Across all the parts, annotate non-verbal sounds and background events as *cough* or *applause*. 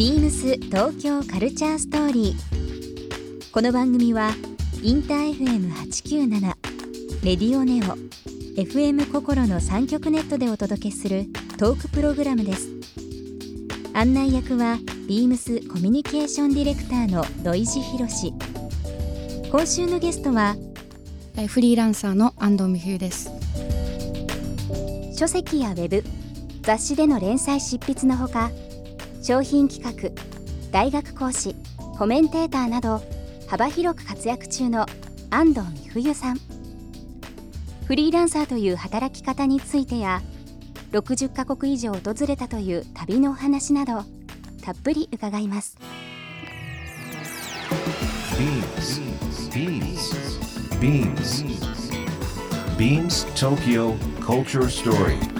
ビームス東京カルチャーストーリー。この番組はインター FM897 レディオネオ FM 心の三極ネットでお届けするトークプログラムです。案内役はビームスコミュニケーションディレクターの土井博志。今週のゲストはえーフリーランサーの安藤美冬です。書籍やウェブ雑誌での連載執筆のほか商品企画大学講師コメンテーターなど幅広く活躍中の安藤美冬さんフリーランサーという働き方についてや60カ国以上訪れたという旅のお話などたっぷり伺います Beams. Beams. Beams. Beams Tokyo Culture Story.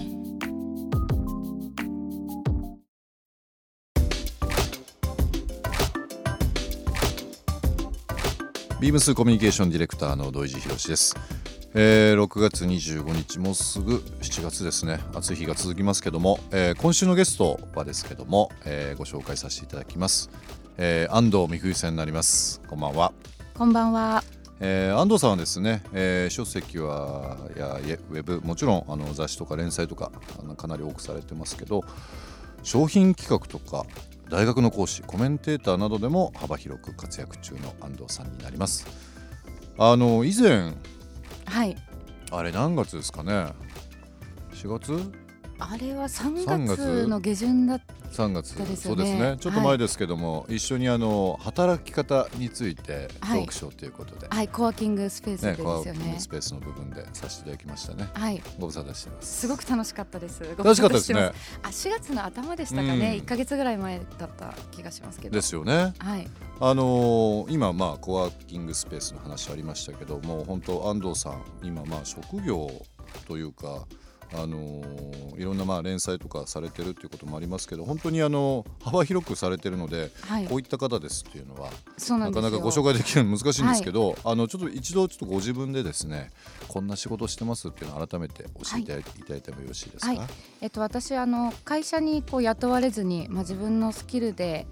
ビームスコミュニケーションディレクターの土井博志です、えー6月25日もうすぐ7月ですね。暑い日が続きますけども、えー今週のゲストはですけども、えーご紹介させていただきます、えー安藤美冬さんになります。こんばんは、こんばんは。えー安藤さんはですね、えー書籍はやいえウェブもちろんあの雑誌とか連載とかあのかなり多くされてますけど商品企画とか大学の講師コメンテーターなどでも幅広く活躍中の安藤さんになります。あの以前はい。あれ何月ですかね？4月？あれは3 3月月？の下旬だっ3月そうですよねそうですねちょっと前ですけども、一緒にあの働き方についてトはいークショーということで、はい、コワーキングスペースでね、ですよねコワーキング。スペースの部分でさせていただきましたねはい、ご無沙汰してますすごく楽しかったです。ご楽しかったですね。あ、4月の頭でしたかね。うん1ヶ月ぐらい前だった気がしますけど。ですよねはい。あのー今まあコワーキングスペースの話ありましたけどもう本当安藤さん今まあ職業というかあのーいろんなまあ連載とかされてるっていうこともありますけど本当にあの幅広くされてるので、はい。こういった方ですっていうのはなかなかご紹介できるの難しいんですけど、あのちょっと一度ちょっとご自分でですねこんな仕事してますっていうのを改めて教えていただいてもよろしいですか、はい。えっと、私あの会社にこう雇われずに、まあ、自分のスキルで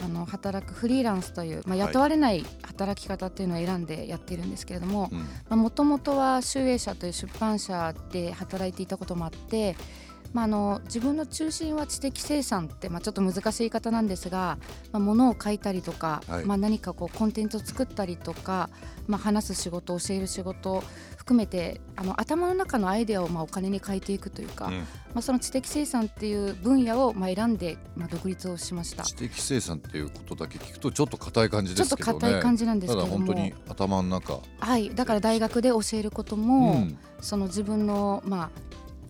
あの働くフリーランスという、まあ、はい。雇われない働き方っていうのを選んでやっているんですけれどもうん。もともとは集英社という出版社で働いていたこともあって、まあ、あの自分の中心は知的生産って、まあ、ちょっと難しい言い方なんですが、まあ、物を書いたりとか、はい。まあ、何かこうコンテンツを作ったりとか、まあ、話す仕事教える仕事含めてあの頭の中のアイデアをまあお金に変えていくというか、うん。まあ、その知的生産っていう分野をまあ選んで、まあ、独立をしました。知的生産っていうことだけ聞くとちょっと硬い感じちょっとですけどね。硬い感じなんですけども。だ本当に頭の中。はい、だから大学で教えることうも、ん。その自分のまあ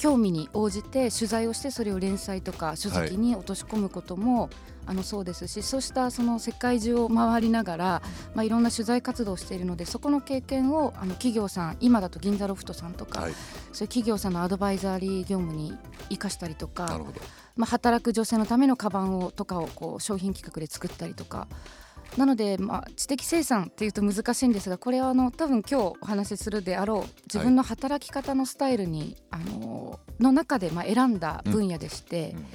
興味に応じて取材をしてそれを連載とか書籍に落とし込むことも、あのそうですしそうしたその世界中を回りながら、まあ、いろんな取材活動をしているのでそこの経験をあの企業さん今だと銀座ロフトさんとか、はい。そういう企業さんのアドバイザーリー業務に生かしたりとかなるほど。まあ、働く女性のためのカバンをとかをこう商品企画で作ったりとかなので、まあ、知的生産っていうと難しいんですがこれはあの多分今日お話しするであろう自分の働き方のスタイルに、あのの中でまあ選んだ分野でして、うん。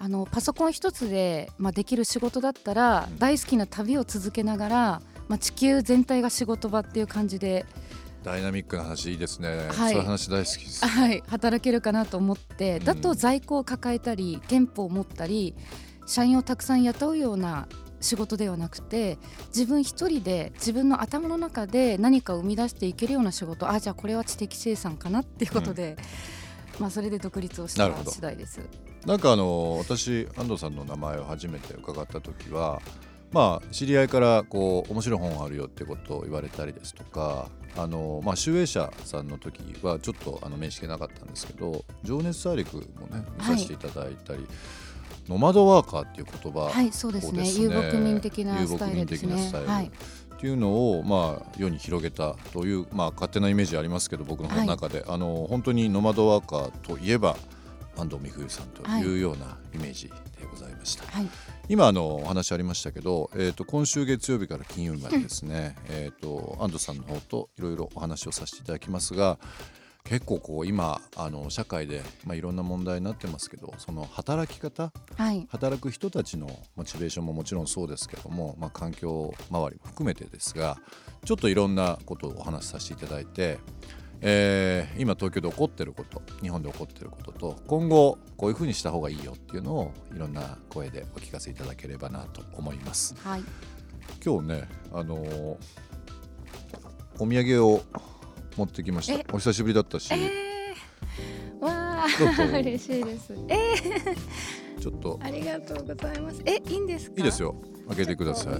あのパソコン一つで、まあ、できる仕事だったら、うん。大好きな旅を続けながら、まあ、地球全体が仕事場っていう感じで、ダイナミックな話いいですね、はい。そういう話大好きです、はい、働けるかなと思って、うん。だと在庫を抱えたり店舗を持ったり社員をたくさん雇うような仕事ではなくて自分一人で自分の頭の中で何かを生み出していけるような仕事あじゃあこれは知的生産かなっていうことで、まあ、それで独立をした次第です。なんかあの私安藤さんの名前を初めて伺った時はまあ知り合いからこう面白い本あるよってことを言われたりですとかあのまあ集英社さんの時はちょっとあの面識なかったんですけど「情熱大陸」もね見させていただいたり、ノマドワーカーっていう言葉はいそうですね。遊牧民的なスタイルですね。はい。っていうのを、まあ、世に広げたという、まあ、勝手なイメージありますけど僕の中で、あの本当にノマドワーカーといえば安藤美冬さんというようなイメージでございました。はい。今あのお話ありましたけど、えー、と今週月曜日から金曜日までですね。えーと安藤さんの方といろいろお話をさせていただきますが結構こう今あの社会で、まあ、いろんな問題になってますけどその働き方はい働く人たちのモチベーションももちろんそうですけども、まあ、環境周りも含めてですがちょっといろんなことをお話しさせていただいて、えー今東京で起こってること日本で起こってることと今後こういうふうにした方がいいよっていうのをいろんな声でお聞かせいただければなと思います。はい今日ね、あのーお土産を持ってきましえ？たお久しぶりだったし、えー、わあ *laughs* 嬉しいです。え *laughs* ちょっと。ー、ありがとうございます。えいいんですか？いいですよ。開けてください。あ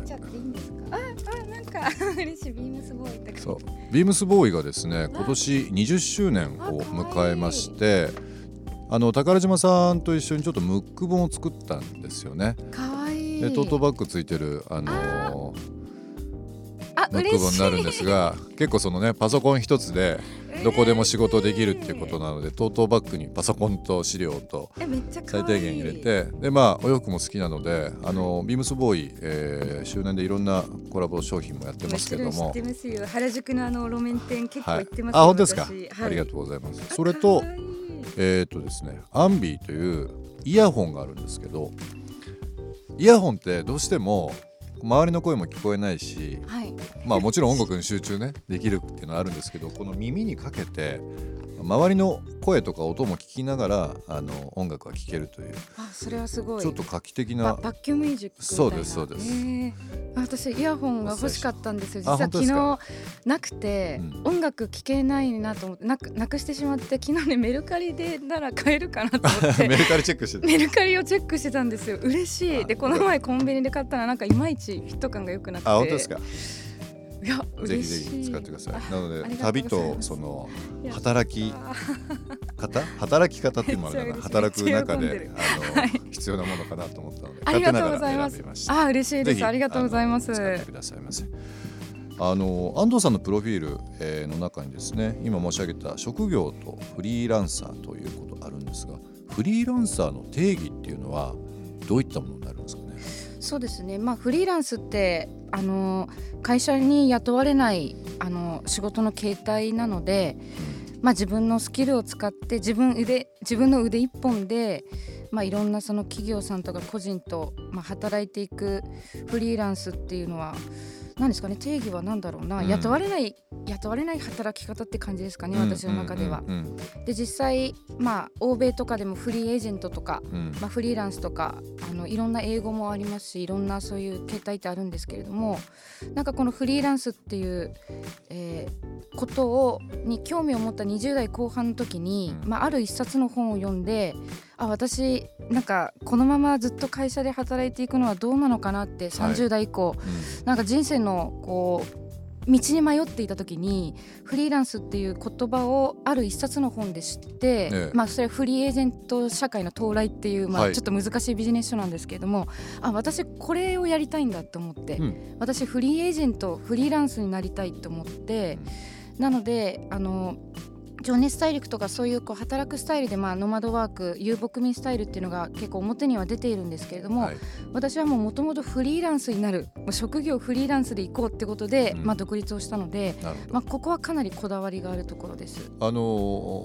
あなんか *laughs* 嬉しい。ビームスボーイってそう。ビームスボーイがですね今年20周年を迎えましてあの宝島さんと一緒にちょっとムック本を作ったんですよね。かわいい。でトートバッグついてるあのあムック嬉しい本になるんですが結構そのねパソコン一つでどこでも仕事できるっていうことなのでトートバッグにパソコンと資料と最低限入れてでまあお洋服も好きなのであのビームスボーイ、えー周年でいろんなコラボ商品もやってますけども。原宿のあの路面店結構はい。行ってますよ、あ本当ですか、私。ありがうとうございます。それとえー、とですねアンビーというイヤホンがあるんですけどイヤホンってどうしても周りの声も聞こえないしはい。まあもちろん音楽に集中ねできるっていうのはあるんですけどこの耳にかけて周りの声とか音も聞きながらあの音楽が聴けるという。あそれはすごい。ちょっと画期的バなバッキューミュージックみたいな。そうですそうです。へー。私イヤホンが欲しかったんですよ実あは昨日なくて、うん。音楽聴けないなと思ってなくなくしてしまって昨日ねメルカリでなら買えるかなと思って。*laughs* メルカリチェックしてメルカリをチェックしてたんですよ。嬉しい。でこの前コンビニで買ったらなんかいまいちフィット感が良くなくて。あ本当ですか？いやぜひぜひ使ってください。あなので旅とそのや。働きあ方？*laughs* 働き方っていうのもあれだな。働く中であの、必要なものかなと思ったのでありがとうございます。あ嬉しいです。ありがとうございます。使ってくださいませ。あの安藤さんのプロフィール、えーの中にですね今申し上げた職業とフリーランサーということあるんですがフリーランサーの定義っていうのはどういったものになるんですか？ねそうですね、まあ、フリーランスってあの会社に雇われないあの仕事の形態なので、まあ、自分のスキルを使って自分腕自分の腕一本で、まあ、いろんなその企業さんとか個人と、まあ、働いていくフリーランスっていうのは何ですかね定義は何だろうな、うん。雇われない雇われない働き方って感じですかね、私の中では。うんうんで実際、まあ、欧米とかでもフリーエージェントとかうん。うんまあ、フリーランスとかあのいろんな英語もありますしいろんなそういう形態ってあるんですけれどもなんかこのフリーランスっていう、えーことをに興味を持った20代後半の時に、うん。まあ、ある一冊の本を読んであ私なんかこのままずっと会社で働いていくのはどうなのかなって30代以降、なんか人生のこう道に迷っていた時にフリーランスっていう言葉をある一冊の本で知って、ええ。まあそれはフリーエージェント社会の到来っていう、まはい。あちょっと難しいビジネス書なんですけれども、あ私これをやりたいんだと思って、うん。私フリーエージェントフリーランスになりたいと思って、なのであの情熱大陸とかそういうこう働くスタイルで、まあ、ノマドワーク遊牧民スタイルっていうのが結構表には出ているんですけれども、はい。私はもともとフリーランスになる職業フリーランスで行こうってことで、うん。まあ、独立をしたので、まあ、ここはかなりこだわりがあるところです。あの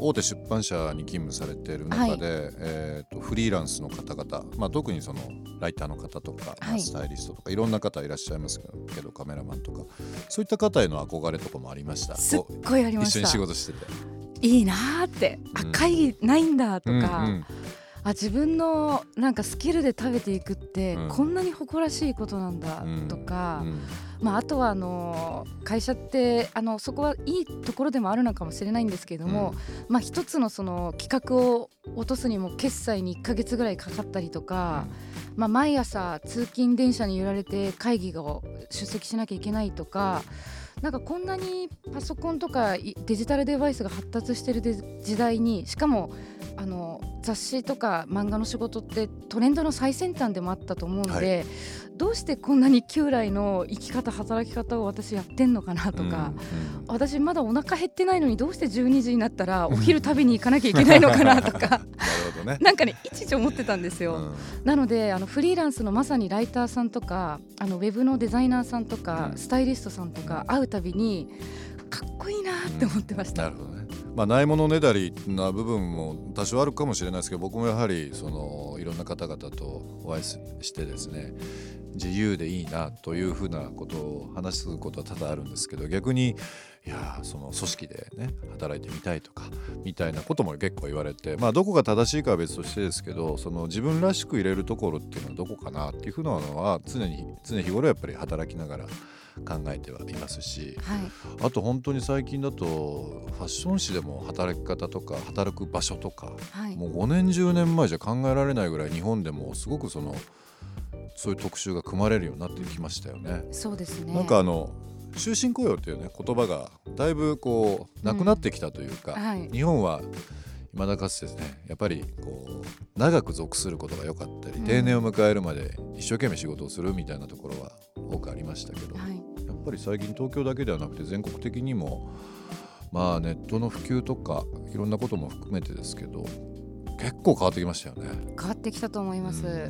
大手出版社に勤務されている中で、えーとフリーランスの方々、まあ、特にそのライターの方とか、まあはい。スタイリストとかいろんな方いらっしゃいますけどカメラマンとかそういった方への憧れとかもありました？すっこうごいありました。一緒に仕事してて。いいなーってあうん。会議ないんだとか、うんうん。あ自分のなんかスキルで食べていくって、うん。こんなに誇らしいことなんだうんとか、うん。まあ、あとはあの会社ってあのそこはいいところでもあるのかもしれないんですけれども、まあ、一つのその企画を落とすにも決済に1ヶ月ぐらいかかったりとか、まあ、毎朝通勤電車に揺られて会議を出席しなきゃいけないとかなんかこんなにパソコンとかデジタルデバイスが発達してる時代にしかもあの雑誌とか漫画の仕事ってトレンドの最先端でもあったと思うんで、はいどうしてこんなに旧来の生き方働き方を私やってんのかなとか、うんうん私まだお腹減ってないのにどうして12時になったらお昼食べに行かなきゃいけないのかなとか *laughs* なるほどね。なんかねいちいち思ってたんですよ。うんなのであのフリーランスのまさにライターさんとかあのウェブのデザイナーさんとか、うんスタイリストさんとか会うたびにかっこいいなって思ってました。なるほどね。まあないものねだりな部分も多少あるかもしれないですけど僕もやはりそのいろんな方々とお会いししてですね自由でいいなというふうなことを話すことは多々あるんですけど逆にいやーその組織でね働いてみたいとかみたいなことも結構言われてまあどこが正しいかは別としてですけどその自分らしく入れるところっていうのはどこかなっていうふうなのは常に常日頃やっぱり働きながら考えてはいますし。はい、あと本当に最近だとファッション誌でも働き方とか働く場所とかはい、もう5年10年前じゃ考えられないぐらい日本でもすごくそのそういう特集が組まれるようになってきましたよね。そうですね。なんかあの終身雇用っていうね言葉がだいぶこうなくなってきたというか、はい、日本は未だかつてですねやっぱりこう長く属することが良かったり、うん定年を迎えるまで一生懸命仕事をするみたいなところは多くありましたけど、はい、やっぱり最近東京だけではなくて全国的にもまあネットの普及とかいろんなことも含めてですけど結構変わってきましたよね。変わってきたと思います。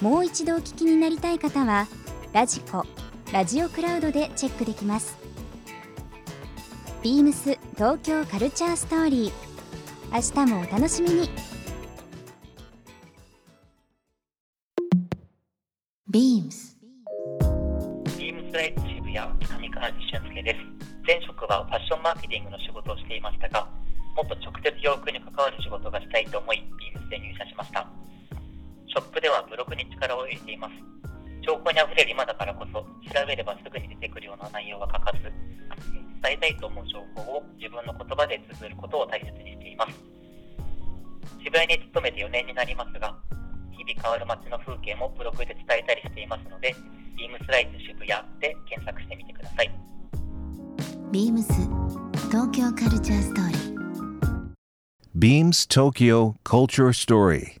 もう一度お聞きになりたい方はラジコラジオクラウドでチェックできますビームス東京カルチャーストーリー明日もお楽しみにビームスビームスライト渋谷上川西俊介です。前職はファッションマーケティングの仕事をしていましたが、もっと直接洋服に関わる仕事がしたいと思い、ビームスで入社しました。ショップではブログに力を入れています。情報にあふれる今だからこそ、調べればすぐに出てくるような内容は書かず、伝えたいと思う情報を自分の言葉で綴ることを大切にしています。渋谷に勤めて4年になりますが、日々変わる街の風景もブログで伝えたりしていますので、ビームスライト渋谷で検索してみてください。ビームス東京カルチャーストーリー Beams Tokyo Culture Story.